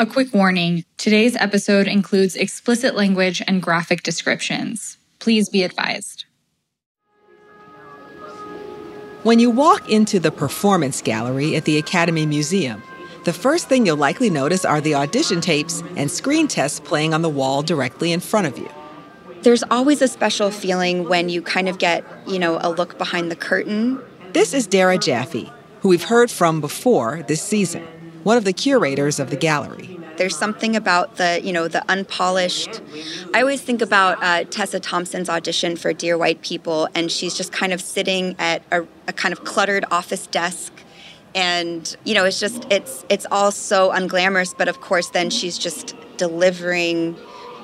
A quick warning today's episode includes explicit language and graphic descriptions. Please be advised. When you walk into the Performance Gallery at the Academy Museum, the first thing you'll likely notice are the audition tapes and screen tests playing on the wall directly in front of you. There's always a special feeling when you kind of get, you know, a look behind the curtain. This is Dara Jaffe, who we've heard from before this season one of the curators of the gallery. There's something about the, you know, the unpolished. I always think about uh, Tessa Thompson's audition for Dear White People, and she's just kind of sitting at a, a kind of cluttered office desk and you know it's just it's it's all so unglamorous but of course then she's just delivering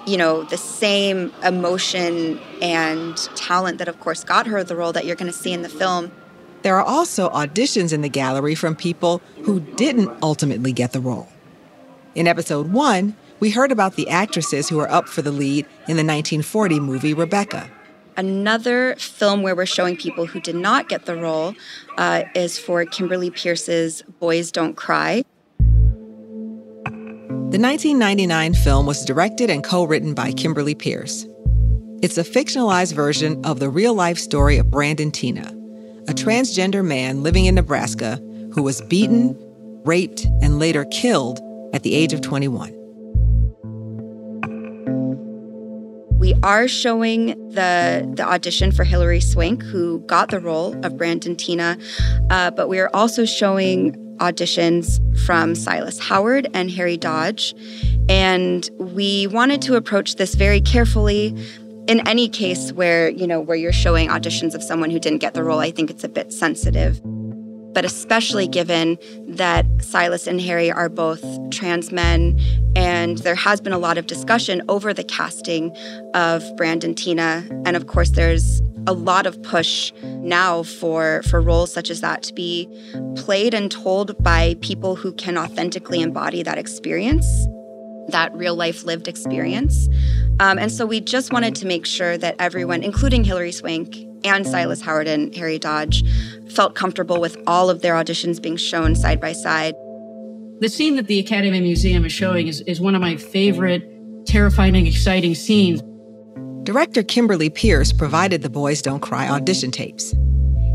you know the same emotion and talent that of course got her the role that you're going to see in the film there are also auditions in the gallery from people who didn't ultimately get the role. In episode one, we heard about the actresses who were up for the lead in the 1940 movie Rebecca. Another film where we're showing people who did not get the role uh, is for Kimberly Peirce's Boys Don't Cry. The 1999 film was directed and co written by Kimberly Peirce. It's a fictionalized version of the real life story of Brandon Teena, a transgender man living in Nebraska who was beaten, raped, and later killed at the age of 21. We are showing the the audition for Hilary Swank, who got the role of Brandon Teena, uh, but we are also showing auditions from Silas Howard and Harry Dodge, and we wanted to approach this very carefully in any case where you know where you're showing auditions of someone who didn't get the role i think it's a bit sensitive but especially given that silas and harry are both trans men and there has been a lot of discussion over the casting of brandon Teena. and of course there's a lot of push now for for roles such as that to be played and told by people who can authentically embody that experience that real life lived experience. Um, and so we just wanted to make sure that everyone, including Hilary Swank and Silas Howard and Harry Dodge, felt comfortable with all of their auditions being shown side by side. The scene that the Academy Museum is showing is, is one of my favorite, terrifying, and exciting scenes. Director Kimberly Peirce provided the Boys Don't Cry audition tapes.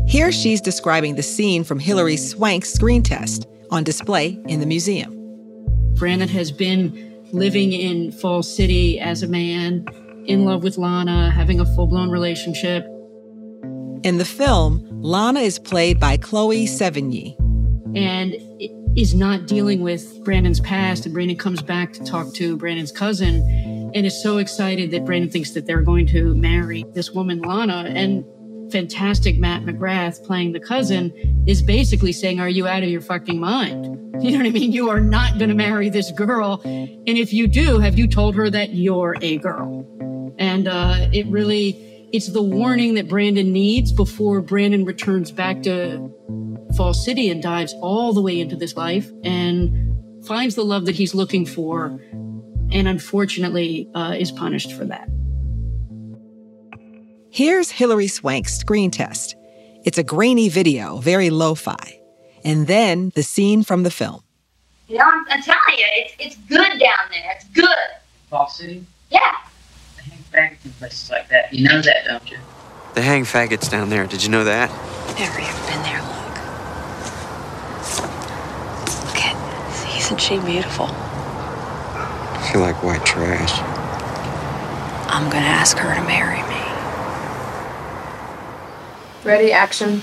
Here she's describing the scene from Hilary Swank's screen test on display in the museum. Brandon has been living in Falls City as a man, in love with Lana, having a full blown relationship. In the film, Lana is played by Chloe Sevigny. And is not dealing with Brandon's past. And Brandon comes back to talk to Brandon's cousin and is so excited that Brandon thinks that they're going to marry this woman, Lana. And fantastic Matt McGrath playing the cousin is basically saying, Are you out of your fucking mind? You know what I mean? You are not going to marry this girl. And if you do, have you told her that you're a girl? And uh, it really, it's the warning that Brandon needs before Brandon returns back to Fall City and dives all the way into this life and finds the love that he's looking for. And unfortunately, uh, is punished for that. Here's Hilary Swank's screen test. It's a grainy video, very lo fi. And then the scene from the film. You know, I'm, I'm telling you, it's, it's good down there. It's good. Falls City? Yeah. They hang faggots in places like that. You know that, don't you? They hang faggots down there. Did you know that? Never even been there. Look. Look at. Isn't she beautiful? I feel like white trash. I'm gonna ask her to marry me. Ready, action.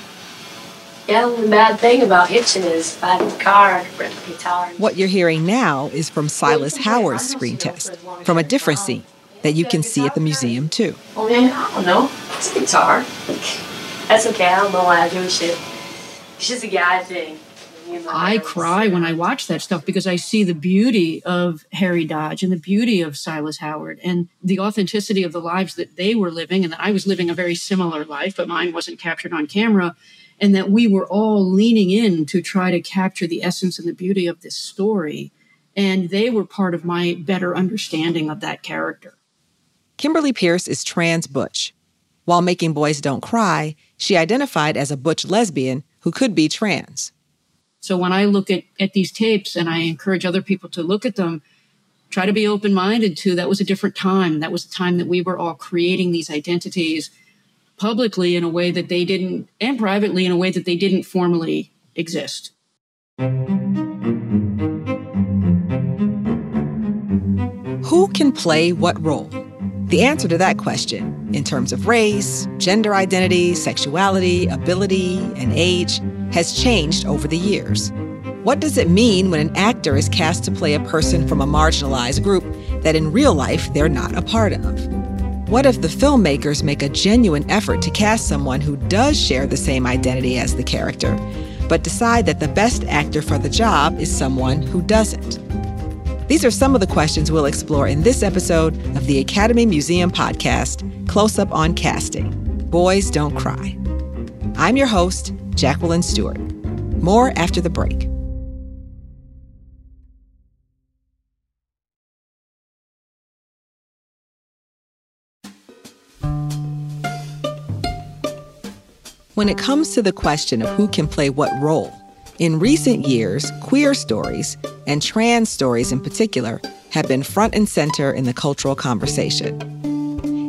Yeah, the only bad thing about hitching is if I had a car, I could rent a guitar. What you're hearing now is from Silas Howard's screen test, from a different scene that you can see at the museum too. Oh man, I don't know. It's a guitar. That's okay. I don't know why I do shit. It's just a guy thing. I cry when I watch that stuff because I see the beauty of Harry Dodge and the beauty of Silas Howard and the authenticity of the lives that they were living and that I was living a very similar life, but mine wasn't captured on camera. And that we were all leaning in to try to capture the essence and the beauty of this story. And they were part of my better understanding of that character. Kimberly Peirce is trans butch. While making Boys Don't Cry, she identified as a butch lesbian who could be trans. So when I look at, at these tapes and I encourage other people to look at them, try to be open minded to that was a different time. That was a time that we were all creating these identities publicly in a way that they didn't, and privately in a way that they didn't formally exist. Who can play what role? The answer to that question, in terms of race, gender identity, sexuality, ability, and age, has changed over the years. What does it mean when an actor is cast to play a person from a marginalized group that in real life they're not a part of? What if the filmmakers make a genuine effort to cast someone who does share the same identity as the character, but decide that the best actor for the job is someone who doesn't? These are some of the questions we'll explore in this episode of the Academy Museum podcast, Close Up on Casting Boys Don't Cry. I'm your host, Jacqueline Stewart. More after the break. When it comes to the question of who can play what role, in recent years, queer stories, and trans stories in particular, have been front and center in the cultural conversation.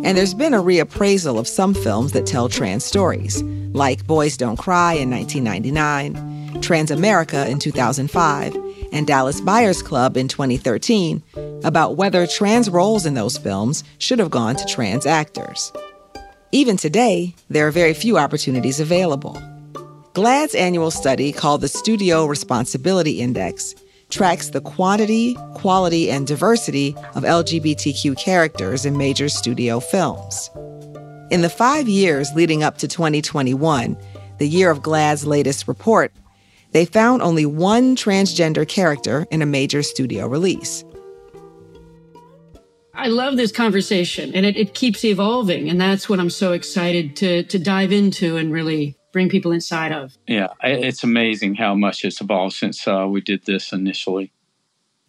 And there's been a reappraisal of some films that tell trans stories, like Boys Don't Cry in 1999, Transamerica in 2005, and Dallas Buyers Club in 2013, about whether trans roles in those films should have gone to trans actors. Even today, there are very few opportunities available. GLAAD's annual study, called the Studio Responsibility Index, tracks the quantity, quality, and diversity of LGBTQ characters in major studio films. In the five years leading up to 2021, the year of GLAAD's latest report, they found only one transgender character in a major studio release. I love this conversation and it, it keeps evolving. And that's what I'm so excited to, to dive into and really bring people inside of. Yeah, it's amazing how much it's evolved since uh, we did this initially.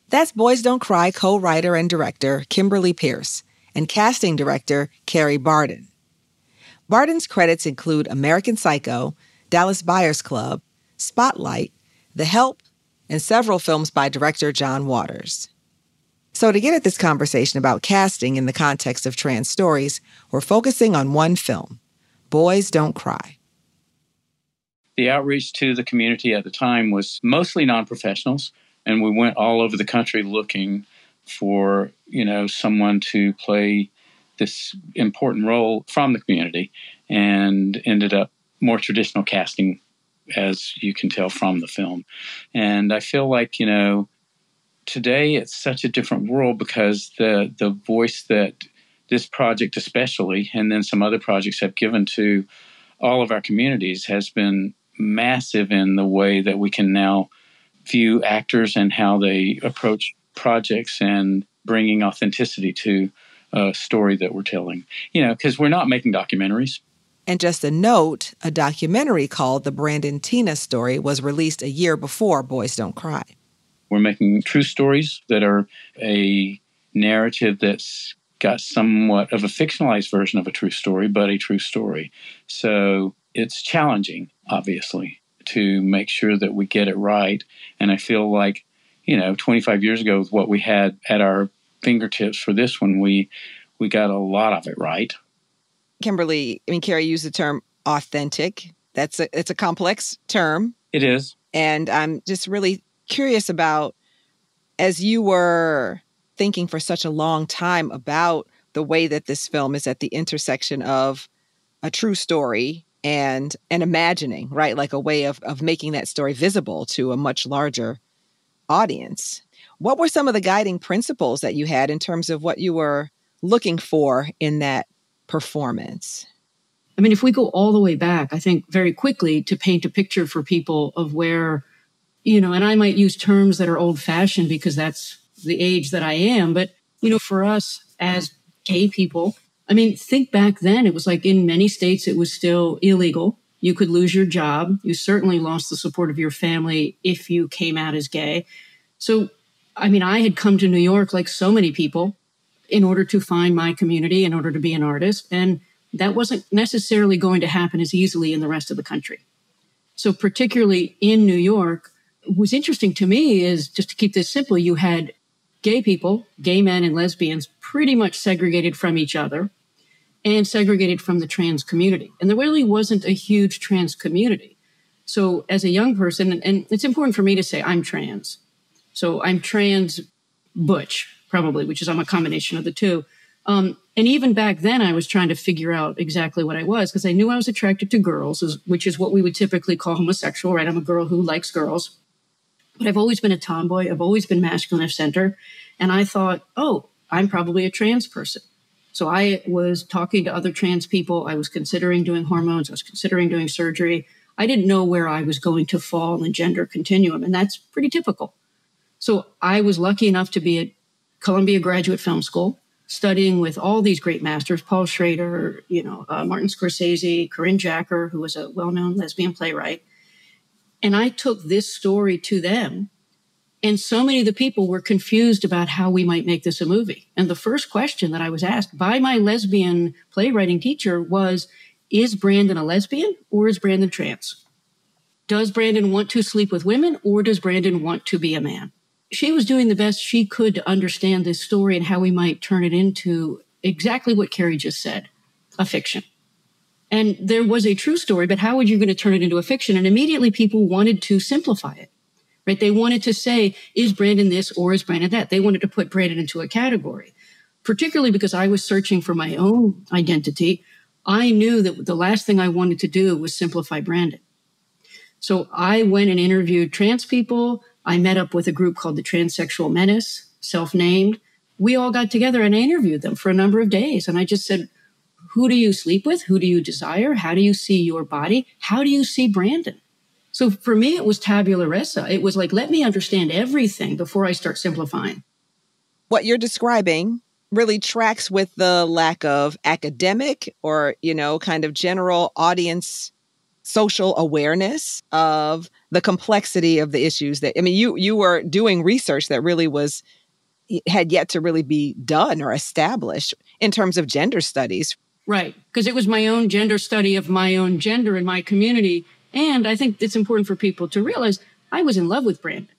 That's Boys Don't Cry co writer and director Kimberly Peirce and casting director Kerry Barden. Barden's credits include American Psycho, Dallas Buyers Club, Spotlight, The Help, and several films by director John Waters. So, to get at this conversation about casting in the context of trans stories, we're focusing on one film Boys Don't Cry the outreach to the community at the time was mostly non-professionals and we went all over the country looking for you know someone to play this important role from the community and ended up more traditional casting as you can tell from the film. And i feel like you know today it's such a different world because the the voice that this project especially and then some other projects have given to all of our communities has been massive in the way that we can now view actors and how they approach projects and bringing authenticity to a story that we're telling. You know, because we're not making documentaries. And just a note a documentary called The Brandon Teena Story was released a year before Boys Don't Cry. We're making true stories that are a narrative that's got somewhat of a fictionalized version of a true story, but a true story. So it's challenging, obviously, to make sure that we get it right. And I feel like, you know, 25 years ago, with what we had at our fingertips for this one, we we got a lot of it right. Kimberly, I mean, Kerry used the term authentic. That's a it's a complex term. It is. And I'm just really curious about as you were thinking for such a long time about the way that this film is at the intersection of a true story and and imagining, right? Like a way of of making that story visible to a much larger audience. What were some of the guiding principles that you had in terms of what you were looking for in that performance? I mean, if we go all the way back, I think very quickly to paint a picture for people of where, you know, and I might use terms that are old fashioned because that's the age that I am, but, you know, for us as gay people, I mean, think back then, it was like in many states, it was still illegal. You could lose your job. You certainly lost the support of your family if you came out as gay. So, I mean, I had come to New York like so many people in order to find my community, in order to be an artist. And that wasn't necessarily going to happen as easily in the rest of the country. So, particularly in New York, was interesting to me is just to keep this simple, you had gay people, gay men and lesbians, pretty much segregated from each other and segregated from the trans community. And there really wasn't a huge trans community. So, as a young person, and it's important for me to say I'm trans. So, I'm trans butch, probably, which is I'm a combination of the two. Um, and even back then, I was trying to figure out exactly what I was because I knew I was attracted to girls, which is what we would typically call homosexual, right? I'm a girl who likes girls. But I've always been a tomboy. I've always been masculine of center. And I thought, oh, I'm probably a trans person. So I was talking to other trans people. I was considering doing hormones. I was considering doing surgery. I didn't know where I was going to fall in the gender continuum. And that's pretty typical. So I was lucky enough to be at Columbia Graduate Film School, studying with all these great masters, Paul Schrader, you know, uh, Martin Scorsese, Corinne Jacker, who was a well-known lesbian playwright. And I took this story to them. And so many of the people were confused about how we might make this a movie. And the first question that I was asked by my lesbian playwriting teacher was Is Brandon a lesbian or is Brandon trans? Does Brandon want to sleep with women or does Brandon want to be a man? She was doing the best she could to understand this story and how we might turn it into exactly what Kerry just said a fiction. And there was a true story, but how are you going to turn it into a fiction? And immediately people wanted to simplify it, right? They wanted to say, is Brandon this or is Brandon that? They wanted to put Brandon into a category, particularly because I was searching for my own identity. I knew that the last thing I wanted to do was simplify Brandon. So I went and interviewed trans people. I met up with a group called the Transsexual Menace, self named. We all got together and I interviewed them for a number of days. And I just said, who do you sleep with? Who do you desire? How do you see your body? How do you see Brandon? So for me, it was tabula rasa. It was like, let me understand everything before I start simplifying. What you're describing really tracks with the lack of academic or, you know, kind of general audience social awareness of the complexity of the issues that I mean you you were doing research that really was had yet to really be done or established in terms of gender studies Right. Because it was my own gender study of my own gender in my community. And I think it's important for people to realize I was in love with Brandon.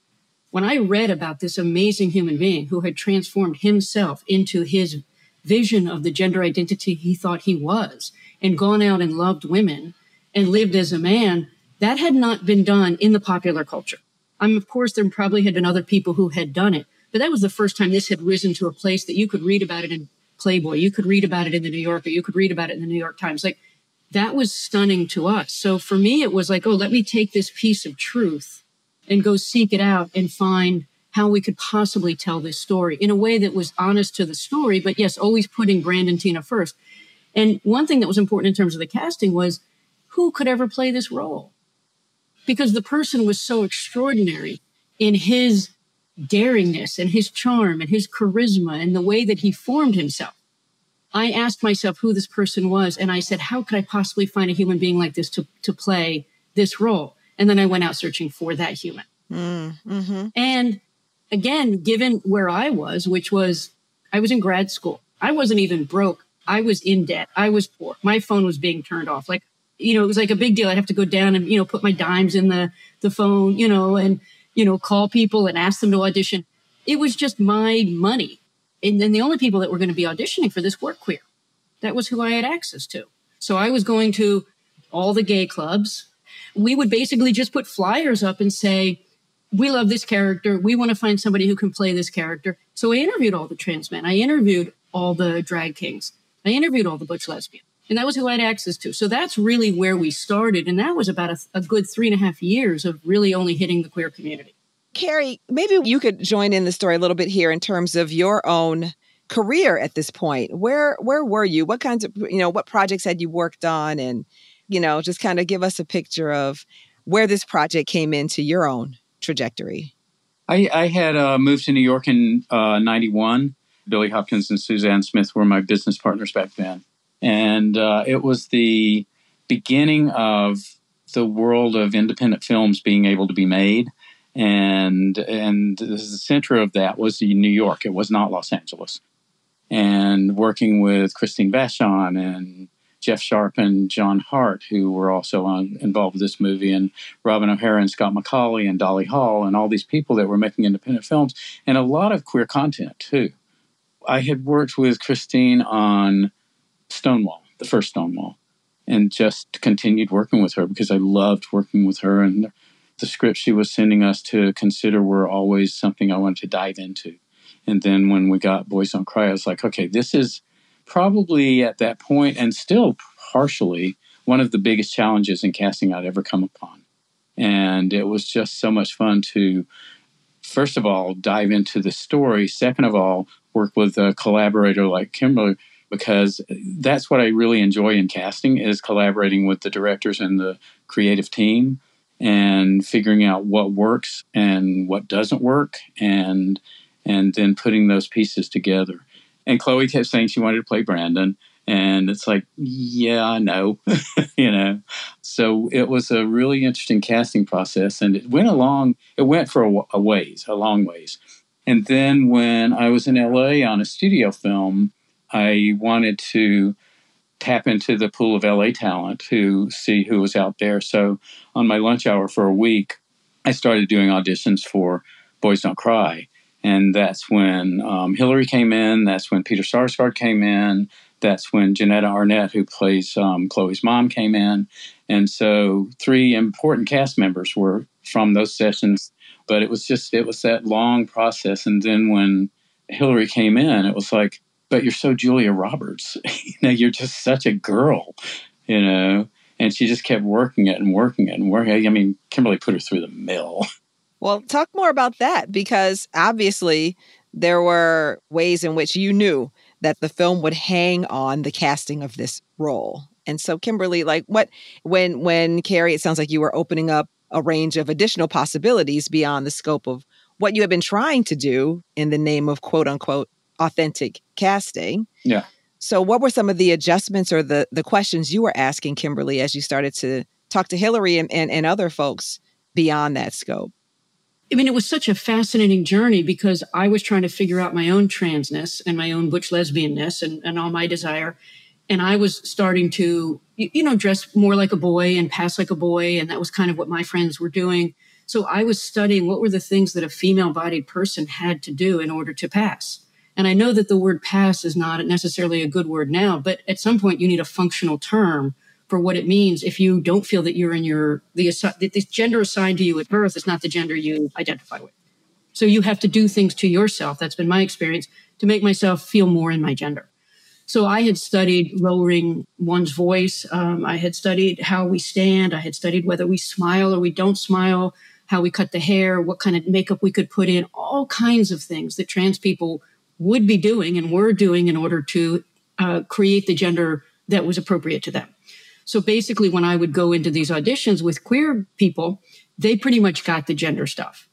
When I read about this amazing human being who had transformed himself into his vision of the gender identity he thought he was and gone out and loved women and lived as a man, that had not been done in the popular culture. I'm, of course, there probably had been other people who had done it, but that was the first time this had risen to a place that you could read about it in Playboy. You could read about it in the New Yorker. You could read about it in the New York Times. Like that was stunning to us. So for me, it was like, oh, let me take this piece of truth and go seek it out and find how we could possibly tell this story in a way that was honest to the story, but yes, always putting Brandon Teena first. And one thing that was important in terms of the casting was who could ever play this role? Because the person was so extraordinary in his daringness and his charm and his charisma and the way that he formed himself. I asked myself who this person was, and I said, how could I possibly find a human being like this to, to play this role? And then I went out searching for that human. Mm, hmm And again, given where I was, which was I was in grad school, I wasn't even broke. I was in debt. I was poor. My phone was being turned off. Like, you know, it was like a big deal. I'd have to go down and, you know, put my dimes in the, the phone, you know, and you know, call people and ask them to audition. It was just my money. And then the only people that were going to be auditioning for this were queer. That was who I had access to. So I was going to all the gay clubs. We would basically just put flyers up and say, we love this character. We want to find somebody who can play this character. So I interviewed all the trans men. I interviewed all the drag kings. I interviewed all the butch lesbians. And that was who I had access to. So that's really where we started. And that was about a, a good three and a half years of really only hitting the queer community. Kerry, maybe you could join in the story a little bit here in terms of your own career at this point. Where where were you? What kinds of you know what projects had you worked on, and you know just kind of give us a picture of where this project came into your own trajectory. I, I had uh, moved to New York in '91. Uh, Billy Hopkins and Suzanne Smith were my business partners back then, and uh, it was the beginning of the world of independent films being able to be made and and the center of that was New York. It was not Los Angeles. And working with Christine Vachon and Jeff Sharp and John Hart, who were also on, involved with this movie, and Robin O'Hara and Scott Macaulay and Dolly Hall, and all these people that were making independent films, and a lot of queer content too. I had worked with Christine on Stonewall, the first Stonewall, and just continued working with her because I loved working with her. And the scripts she was sending us to consider were always something I wanted to dive into. And then when we got Boys Don't Cry, I was like, okay, this is probably at that point and still partially one of the biggest challenges in casting I'd ever come upon. And it was just so much fun to, first of all, dive into the story. Second of all, work with a collaborator like Kimberly because that's what I really enjoy in casting is collaborating with the directors and the creative team and figuring out what works and what doesn't work and and then putting those pieces together. And Chloe kept saying she wanted to play Brandon. And it's like, yeah, I know, you know. So it was a really interesting casting process, and it went along. It went for a, a ways, a long ways. And then when I was in LA on a studio film, I wanted to tap into the pool of LA talent to see who was out there. So on my lunch hour for a week, I started doing auditions for Boys Don't Cry. And that's when um, Hilary came in. That's when Peter Sarsgaard came in. That's when Jeannetta Arnette, who plays um, Chloe's mom, came in. And so three important cast members were from those sessions. But it was just, it was that long process. And then when Hilary came in, it was like, but you're so Julia Roberts. you know, you're just such a girl, you know. And she just kept working it and working it and working. I mean, Kimberly put her through the mill. Well, talk more about that because obviously there were ways in which you knew that the film would hang on the casting of this role. And so Kimberly, like what when when Kerry, it sounds like you were opening up a range of additional possibilities beyond the scope of what you had been trying to do in the name of quote unquote authentic casting. Yeah. So what were some of the adjustments or the the questions you were asking Kimberly as you started to talk to Hilary and, and, and other folks beyond that scope? I mean, it was such a fascinating journey because I was trying to figure out my own transness and my own butch lesbianness and, and all my desire. And I was starting to, you know, dress more like a boy and pass like a boy. And that was kind of what my friends were doing. So I was studying what were the things that a female bodied person had to do in order to pass. And I know that the word pass is not necessarily a good word now, but at some point you need a functional term for what it means if you don't feel that you're in your the, the gender assigned to you at birth is not the gender you identify with. So you have to do things to yourself. That's been my experience to make myself feel more in my gender. So I had studied lowering one's voice. Um, I had studied how we stand. I had studied whether we smile or we don't smile, how we cut the hair, what kind of makeup we could put in, all kinds of things that trans people would be doing and were doing in order to uh, create the gender that was appropriate to them. So basically, when I would go into these auditions with queer people, they pretty much got the gender stuff,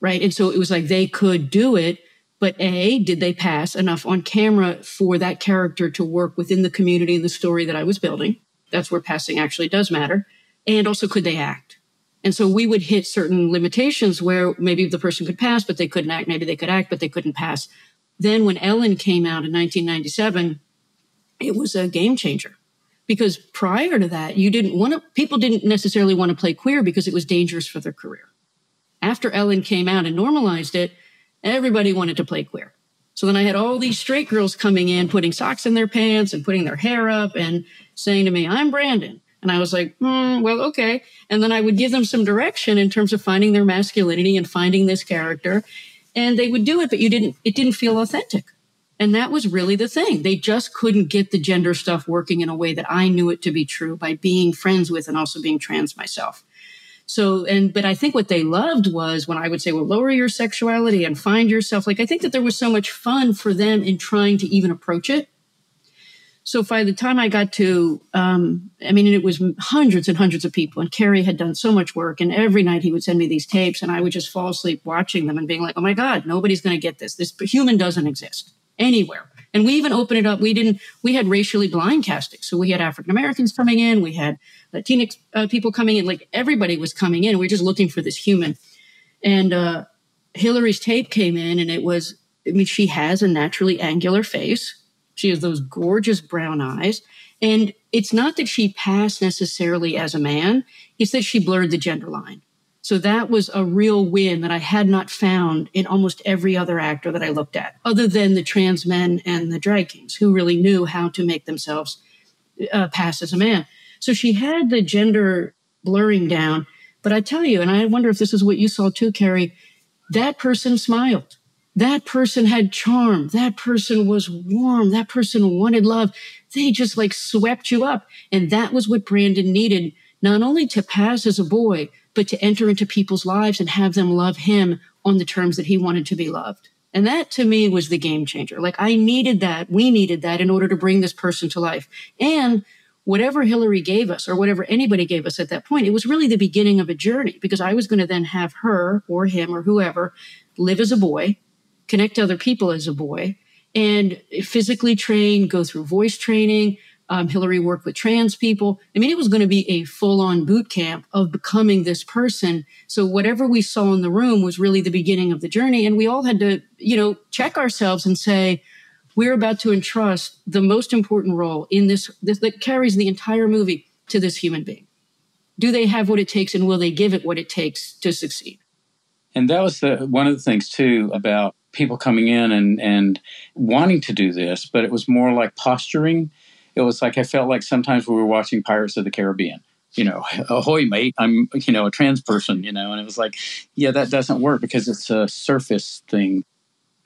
right? And so it was like they could do it, but A, did they pass enough on camera for that character to work within the community and the story that I was building? That's where passing actually does matter. And also, could they act? And so we would hit certain limitations where maybe the person could pass, but they couldn't act. Maybe they could act, but they couldn't pass. Then when Ellen came out in 1997, it was a game changer because prior to that, you didn't want to, people didn't necessarily want to play queer because it was dangerous for their career. After Ellen came out and normalized it, everybody wanted to play queer. So then I had all these straight girls coming in, putting socks in their pants and putting their hair up and saying to me, I'm Brandon. And I was like, hmm, well, okay. And then I would give them some direction in terms of finding their masculinity and finding this character. And they would do it, but you didn't, it didn't feel authentic. And that was really the thing. They just couldn't get the gender stuff working in a way that I knew it to be true by being friends with and also being trans myself. So, and, but I think what they loved was when I would say, well, lower your sexuality and find yourself. Like, I think that there was so much fun for them in trying to even approach it. So by the time I got to, um, I mean, it was hundreds and hundreds of people, and Kerry had done so much work, and every night he would send me these tapes, and I would just fall asleep watching them and being like, "Oh my God, nobody's going to get this. This human doesn't exist." anywhere. And we even opened it up. We didn't, we had racially blind casting. So we had African Americans coming in, we had Latinx uh, people coming in, like everybody was coming in. We are just looking for this human. And uh, Hilary's tape came in, and it was, I mean, she has a naturally angular face. She has those gorgeous brown eyes. And it's not that she passed necessarily as a man, it's that she blurred the gender line. So that was a real win that I had not found in almost every other actor that I looked at, other than the trans men and the drag kings who really knew how to make themselves uh, pass as a man. So she had the gender blurring down. But I tell you, and I wonder if this is what you saw too, Kerry, that person smiled. That person had charm. That person was warm. That person wanted love. They just like swept you up. And that was what Brandon needed, not only to pass as a boy, but to enter into people's lives and have them love him on the terms that he wanted to be loved. And that to me was the game changer. Like I needed that. We needed that in order to bring this person to life. And whatever Hilary gave us or whatever anybody gave us at that point, it was really the beginning of a journey because I was going to then have her or him or whoever live as a boy, connect to other people as a boy, and physically train, go through voice training, um, Hilary worked with trans people. I mean, it was going to be a full on boot camp of becoming this person. So whatever we saw in the room was really the beginning of the journey. And we all had to, you know, check ourselves and say, we're about to entrust the most important role in this, this that carries the entire movie to this human being. Do they have what it takes and will they give it what it takes to succeed? And that was the, one of the things too about people coming in and, and wanting to do this, but it was more like posturing it was like I felt like sometimes we were watching Pirates of the Caribbean. You know, ahoy, mate! I'm you know a trans person. You know, and it was like, yeah, that doesn't work because it's a surface thing.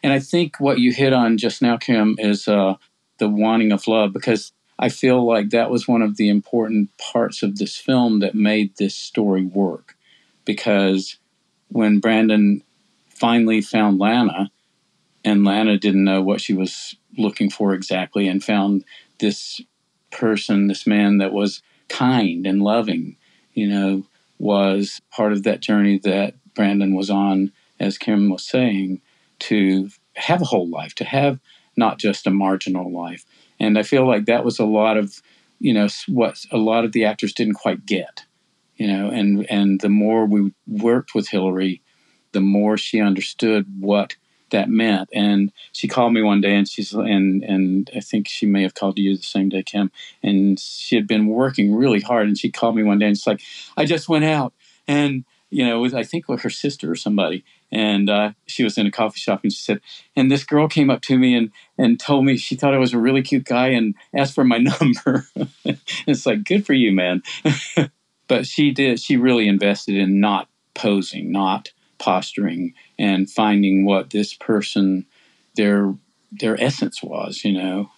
And I think what you hit on just now, Kim, is uh, the wanting of love because I feel like that was one of the important parts of this film that made this story work. Because when Brandon finally found Lana, and Lana didn't know what she was looking for exactly, and found this person, this man that was kind and loving, you know, was part of that journey that Brandon was on, as Kim was saying, to have a whole life, to have not just a marginal life. And I feel like that was a lot of, you know, what a lot of the actors didn't quite get, you know, and, and the more we worked with Hilary, the more she understood what that meant. And she called me one day, and she's and and I think she may have called you the same day, Kim. And she had been working really hard, and she called me one day, and she's like, "I just went out, and you know, with I think with her sister or somebody." And uh, she was in a coffee shop, and she said, and this girl came up to me and and told me she thought I was a really cute guy and asked for my number. it's like, good for you, man. but she did. She really invested in not posing, not posturing and finding what this person their their essence was you know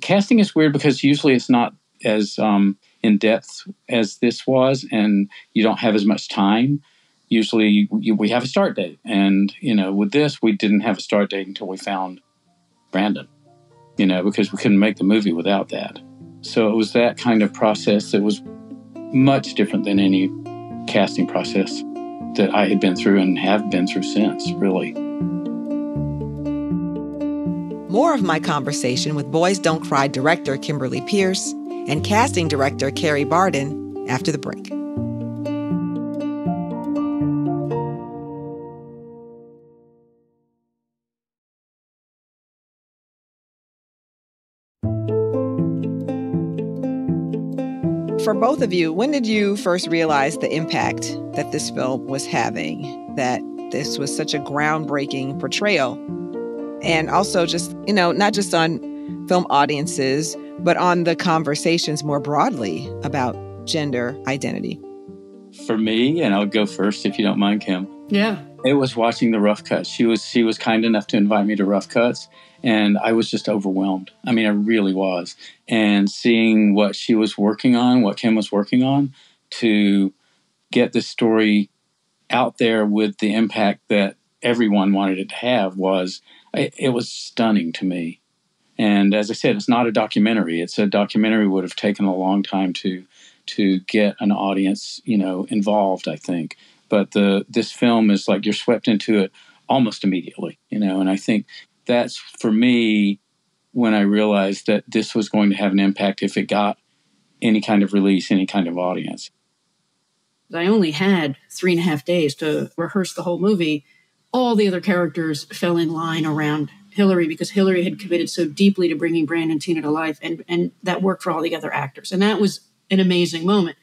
casting is weird because usually it's not as um, in depth as this was and you don't have as much time usually you, we have a start date and you know with this we didn't have a start date until we found brandon you know because we couldn't make the movie without that so it was that kind of process that was much different than any casting process that I had been through and have been through since, really. More of my conversation with Boys Don't Cry director Kimberly Peirce and casting director Kerry Barden after the break. For both of you, when did you first realize the impact that this film was having? That this was such a groundbreaking portrayal? And also, just, you know, not just on film audiences, but on the conversations more broadly about gender identity? For me, and I'll go first if you don't mind, Kim. Yeah. It was watching the rough cuts. She was she was kind enough to invite me to rough cuts, and I was just overwhelmed. I mean, I really was. And seeing what she was working on, what Kim was working on, to get the story out there with the impact that everyone wanted it to have was it, it was stunning to me. And as I said, it's not a documentary. It's a documentary would have taken a long time to to get an audience, you know, involved. I think, but the this film is like you're swept into it almost immediately, you know. And I think that's for me when I realized that this was going to have an impact if it got any kind of release, any kind of audience. I only had three and a half days to rehearse the whole movie. All the other characters fell in line around Hilary because Hilary had committed so deeply to bringing Brandon Teena to life, and and that worked for all the other actors, and that was an amazing moment.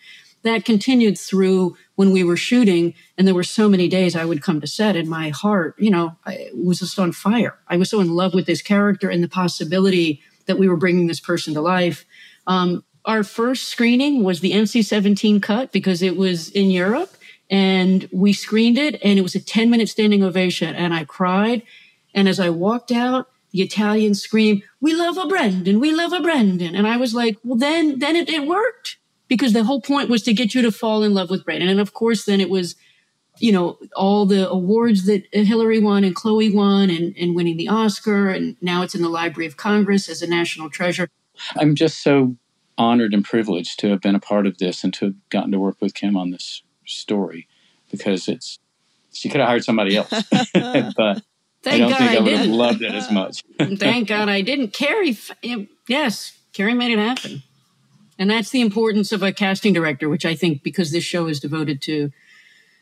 That continued through when we were shooting, and there were so many days I would come to set, and my heart, you know, I, was just on fire. I was so in love with this character and the possibility that we were bringing this person to life. Um, our first screening was the NC 17 cut because it was in Europe and we screened it and it was a 10 minute standing ovation and I cried. And as I walked out, the Italians screamed, we love a Brendan, we love a Brendan. And I was like, well, then, then it, it worked because the whole point was to get you to fall in love with Brandon. And of course, then it was, you know, all the awards that Hilary won and Chloe won and, and winning the Oscar. And now it's in the Library of Congress as a national treasure. I'm just so honored and privileged to have been a part of this and to have gotten to work with Kim on this story because it's she could have hired somebody else, but Thank I don't God think I, I would have loved it as much. Thank God I didn't. Kerry, yes, Kerry made it happen, and that's the importance of a casting director, which I think because this show is devoted to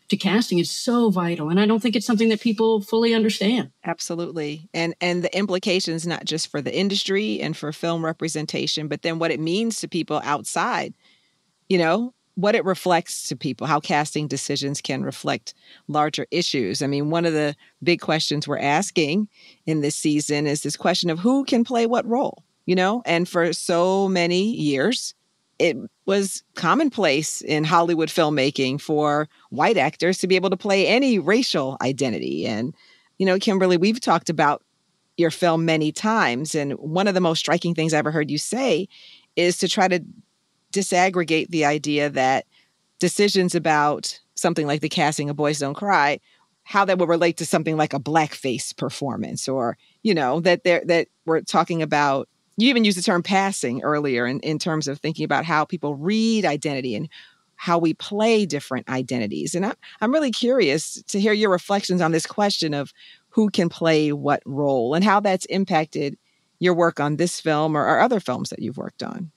to casting is so vital. And i don't think it's something that people fully understand. Absolutely. And and the implications not just for the industry and for film representation but then what it means to people outside. You know what it reflects to people how casting decisions can reflect larger issues. I mean one of the big questions we're asking in this season is this question of who can play what role you know? And for so many years it was commonplace in Hollywood filmmaking for white actors to be able to play any racial identity. And, you know, Kimberly, we've talked about your film many times. And one of the most striking things I ever heard you say is to try to disaggregate the idea that decisions about something like the casting of Boys Don't Cry, how that will relate to something like a blackface performance or, you know, that they're that we're talking about you even used the term passing earlier in, in terms of thinking about how people read identity and how we play different identities. And I'm, I'm really curious to hear your reflections on this question of who can play what role and how that's impacted your work on this film or, or other films that you've worked on.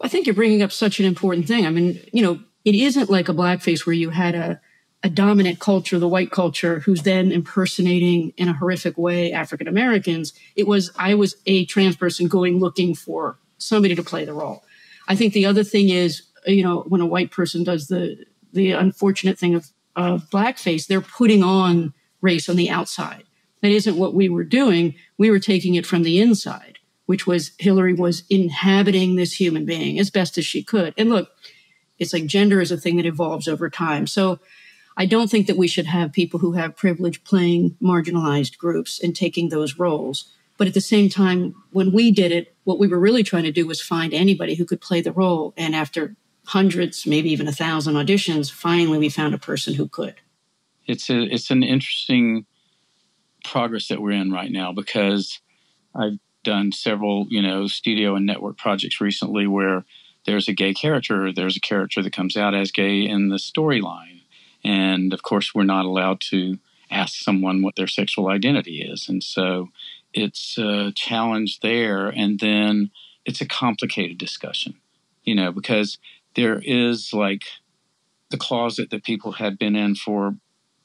I think you're bringing up such an important thing. I mean, you know, it isn't like a blackface where you had a a dominant culture, the white culture, who's then impersonating in a horrific way African Americans. It was, I was a trans person going looking for somebody to play the role. I think the other thing is, you know, when a white person does the, the unfortunate thing of, of blackface, they're putting on race on the outside. That isn't what we were doing. We were taking it from the inside, which was Hilary was inhabiting this human being as best as she could. And look, it's like gender is a thing that evolves over time. So I don't think that we should have people who have privilege playing marginalized groups and taking those roles. But at the same time, when we did it, what we were really trying to do was find anybody who could play the role. And after hundreds, maybe even a thousand auditions, finally we found a person who could. It's a it's an interesting progress that we're in right now because I've done several, you know, studio and network projects recently where there's a gay character, there's a character that comes out as gay in the storyline and of course, we're not allowed to ask someone what their sexual identity is. And so it's a challenge there. And then it's a complicated discussion, you know, because there is like the closet that people had been in for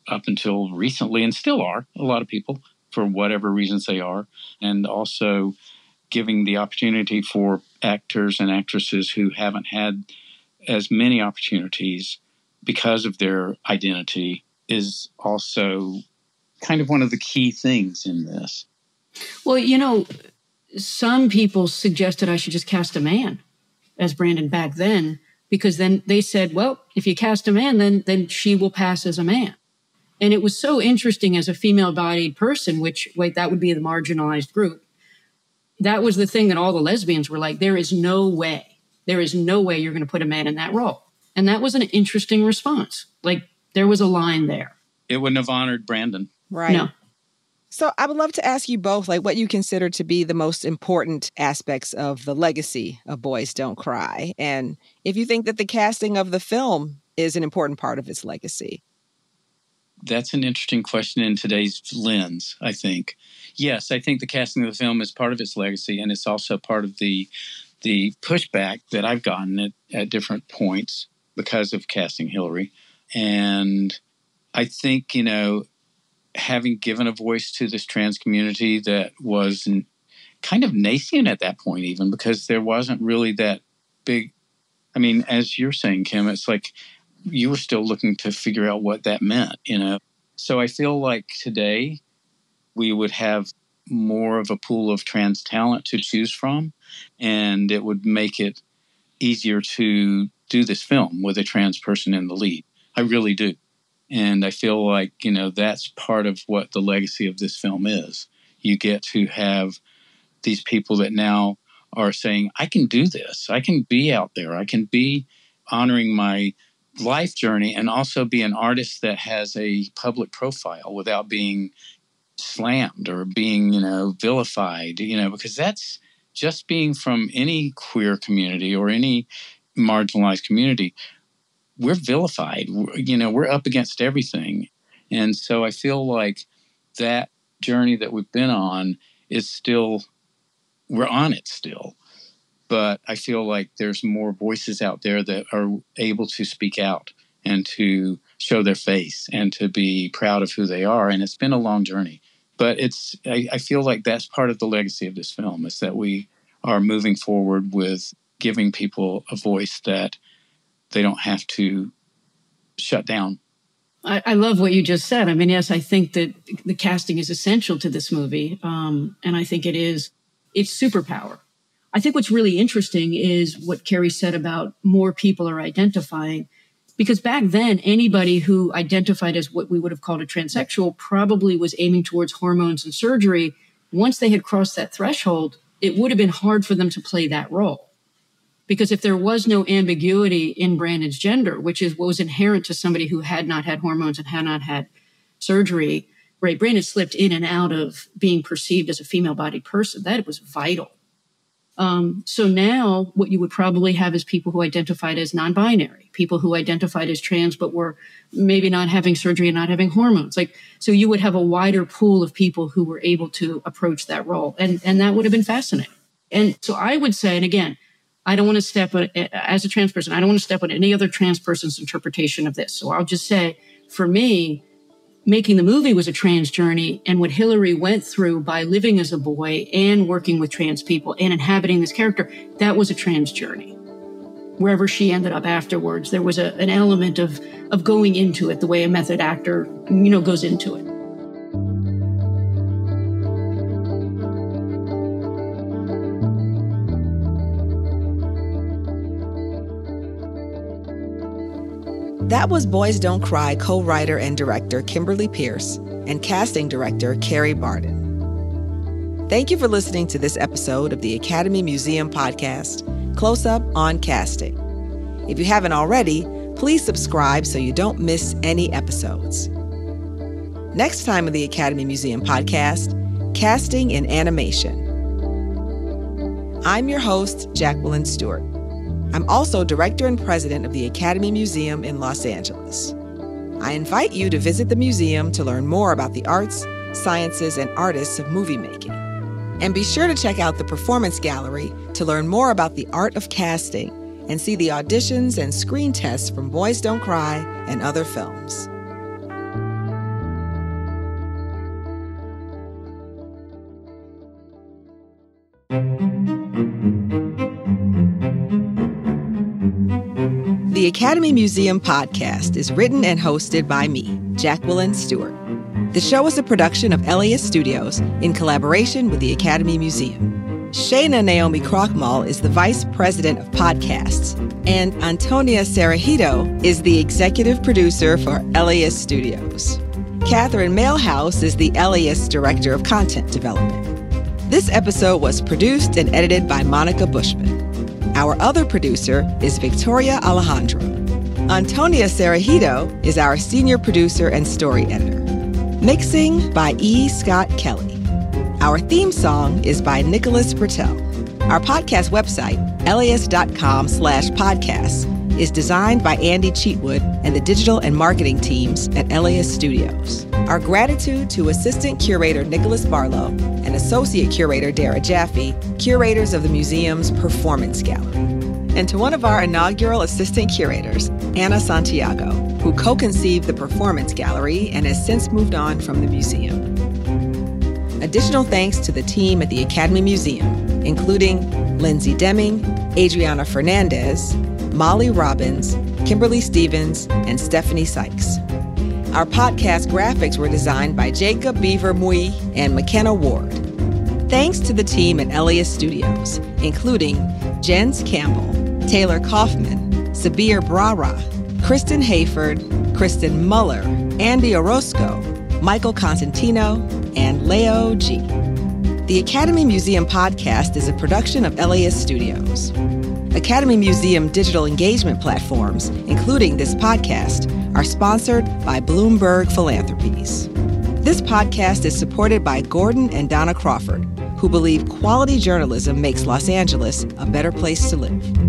up until recently and still are, a lot of people, for whatever reasons they are. And also giving the opportunity for actors and actresses who haven't had as many opportunities because of their identity is also kind of one of the key things in this. Well, you know, some people suggested I should just cast a man as Brandon back then because then they said, well, if you cast a man, then then she will pass as a man. And it was so interesting as a female-bodied person, which wait, that would be the marginalized group. That was the thing that all the lesbians were like, there is no way, there is no way you're going to put a man in that role. And that was an interesting response. Like there was a line there. It wouldn't have honored Brandon. Right. No. So I would love to ask you both like what you consider to be the most important aspects of the legacy of Boys Don't Cry and if you think that the casting of the film is an important part of its legacy. That's an interesting question in today's lens, I think. Yes, I think the casting of the film is part of its legacy and it's also part of the the pushback that I've gotten at, at different points because of casting Hilary. And I think, you know, having given a voice to this trans community that was kind of nascent at that point, even because there wasn't really that big. I mean, as you're saying, Kim, it's like you were still looking to figure out what that meant, you know? So I feel like today we would have more of a pool of trans talent to choose from, and it would make it easier to do this film with a trans person in the lead. I really do. And I feel like, you know, that's part of what the legacy of this film is. You get to have these people that now are saying, I can do this. I can be out there. I can be honoring my life journey and also be an artist that has a public profile without being slammed or being, you know, vilified, you know, because that's just being from any queer community or any marginalized community. We're vilified. We're, you know, we're up against everything. And so I feel like that journey that we've been on is still, we're on it still but I feel like there's more voices out there that are able to speak out and to show their face and to be proud of who they are. And it's been a long journey, but it's I, I feel like that's part of the legacy of this film is that we are moving forward with giving people a voice that they don't have to shut down. I, I, love what you just said. I mean, yes, I think that the casting is essential to this movie, um, and I think it is its superpower. I think what's really interesting is what Kerry said about more people are identifying. Because back then, anybody who identified as what we would have called a transsexual probably was aiming towards hormones and surgery. Once they had crossed that threshold, it would have been hard for them to play that role. Because if there was no ambiguity in Brandon's gender, which is what was inherent to somebody who had not had hormones and had not had surgery, right? Brandon slipped in and out of being perceived as a female bodied person. That was vital. Um, so now what you would probably have is people who identified as non-binary, people who identified as trans but were maybe not having surgery and not having hormones. Like so you would have a wider pool of people who were able to approach that role. And and that would have been fascinating. And so I would say, and again, I don't want to step on, as a trans person, I don't want to step on any other trans person's interpretation of this. So I'll just say, for me, making the movie was a trans journey and what Hilary went through by living as a boy and working with trans people and inhabiting this character, that was a trans journey. Wherever she ended up afterwards, there was a, an element of, of going into it the way a method actor, you know, goes into it. That was Boys Don't Cry co writer and director Kimberly Peirce and casting director Kerry Barden. Thank you for listening to this episode of the Academy Museum podcast, Close Up on Casting. If you haven't already, please subscribe so you don't miss any episodes. Next time on the Academy Museum podcast, Casting in Animation. I'm your host, Jacqueline Stewart. I'm also director and president of the Academy Museum in Los Angeles. I invite you to visit the museum to learn more about the arts, sciences, and artists of movie making. And be sure to check out the Performance Gallery to learn more about the art of casting and see the auditions and screen tests from Boys Don't Cry and other films. The Academy Museum podcast is written and hosted by me, Jacqueline Stewart. The show is a production of LAist Studios in collaboration with the Academy Museum. Shayna Naomi Krochmal is the Vice President of Podcasts, and Antonia Cereijido is the Executive Producer for LAist Studios. Catherine Mailhouse is the LAist Director of Content Development. This episode was produced and edited by Monica Bushman. Our other producer is Victoria Alejandro. Antonia Cereijido is our senior producer and story editor. Mixing by E. Scott Kelly. Our theme song is by Nicholas Bertel. Our podcast website, laist.com slash podcasts, is designed by Andy Cheatwood and the digital and marketing teams at LAist Studios. Our gratitude to Assistant Curator Nicholas Barlow and Associate Curator Dara Jaffe, curators of the museum's Performance Gallery. And to one of our inaugural assistant curators, Anna Santiago, who co conceived the Performance Gallery and has since moved on from the museum. Additional thanks to the team at the Academy Museum, including Lindsay Deming, Adriana Fernandez, Molly Robbins, Kimberly Stevens, and Stephanie Sykes. Our podcast graphics were designed by Jacob Beaver Mui and McKenna Ward. Thanks to the team at LAist Studios, including Jens Campbell, Taylor Kaufman, Sabir Brara, Kristen Hayford, Kristen Muller, Andy Orozco, Michael Constantino, and Leo G. The Academy Museum podcast is a production of LAist Studios. Academy Museum digital engagement platforms, including this podcast, are sponsored by Bloomberg Philanthropies. This podcast is supported by Gordon and Dona Crawford, who believe quality journalism makes Los Angeles a better place to live.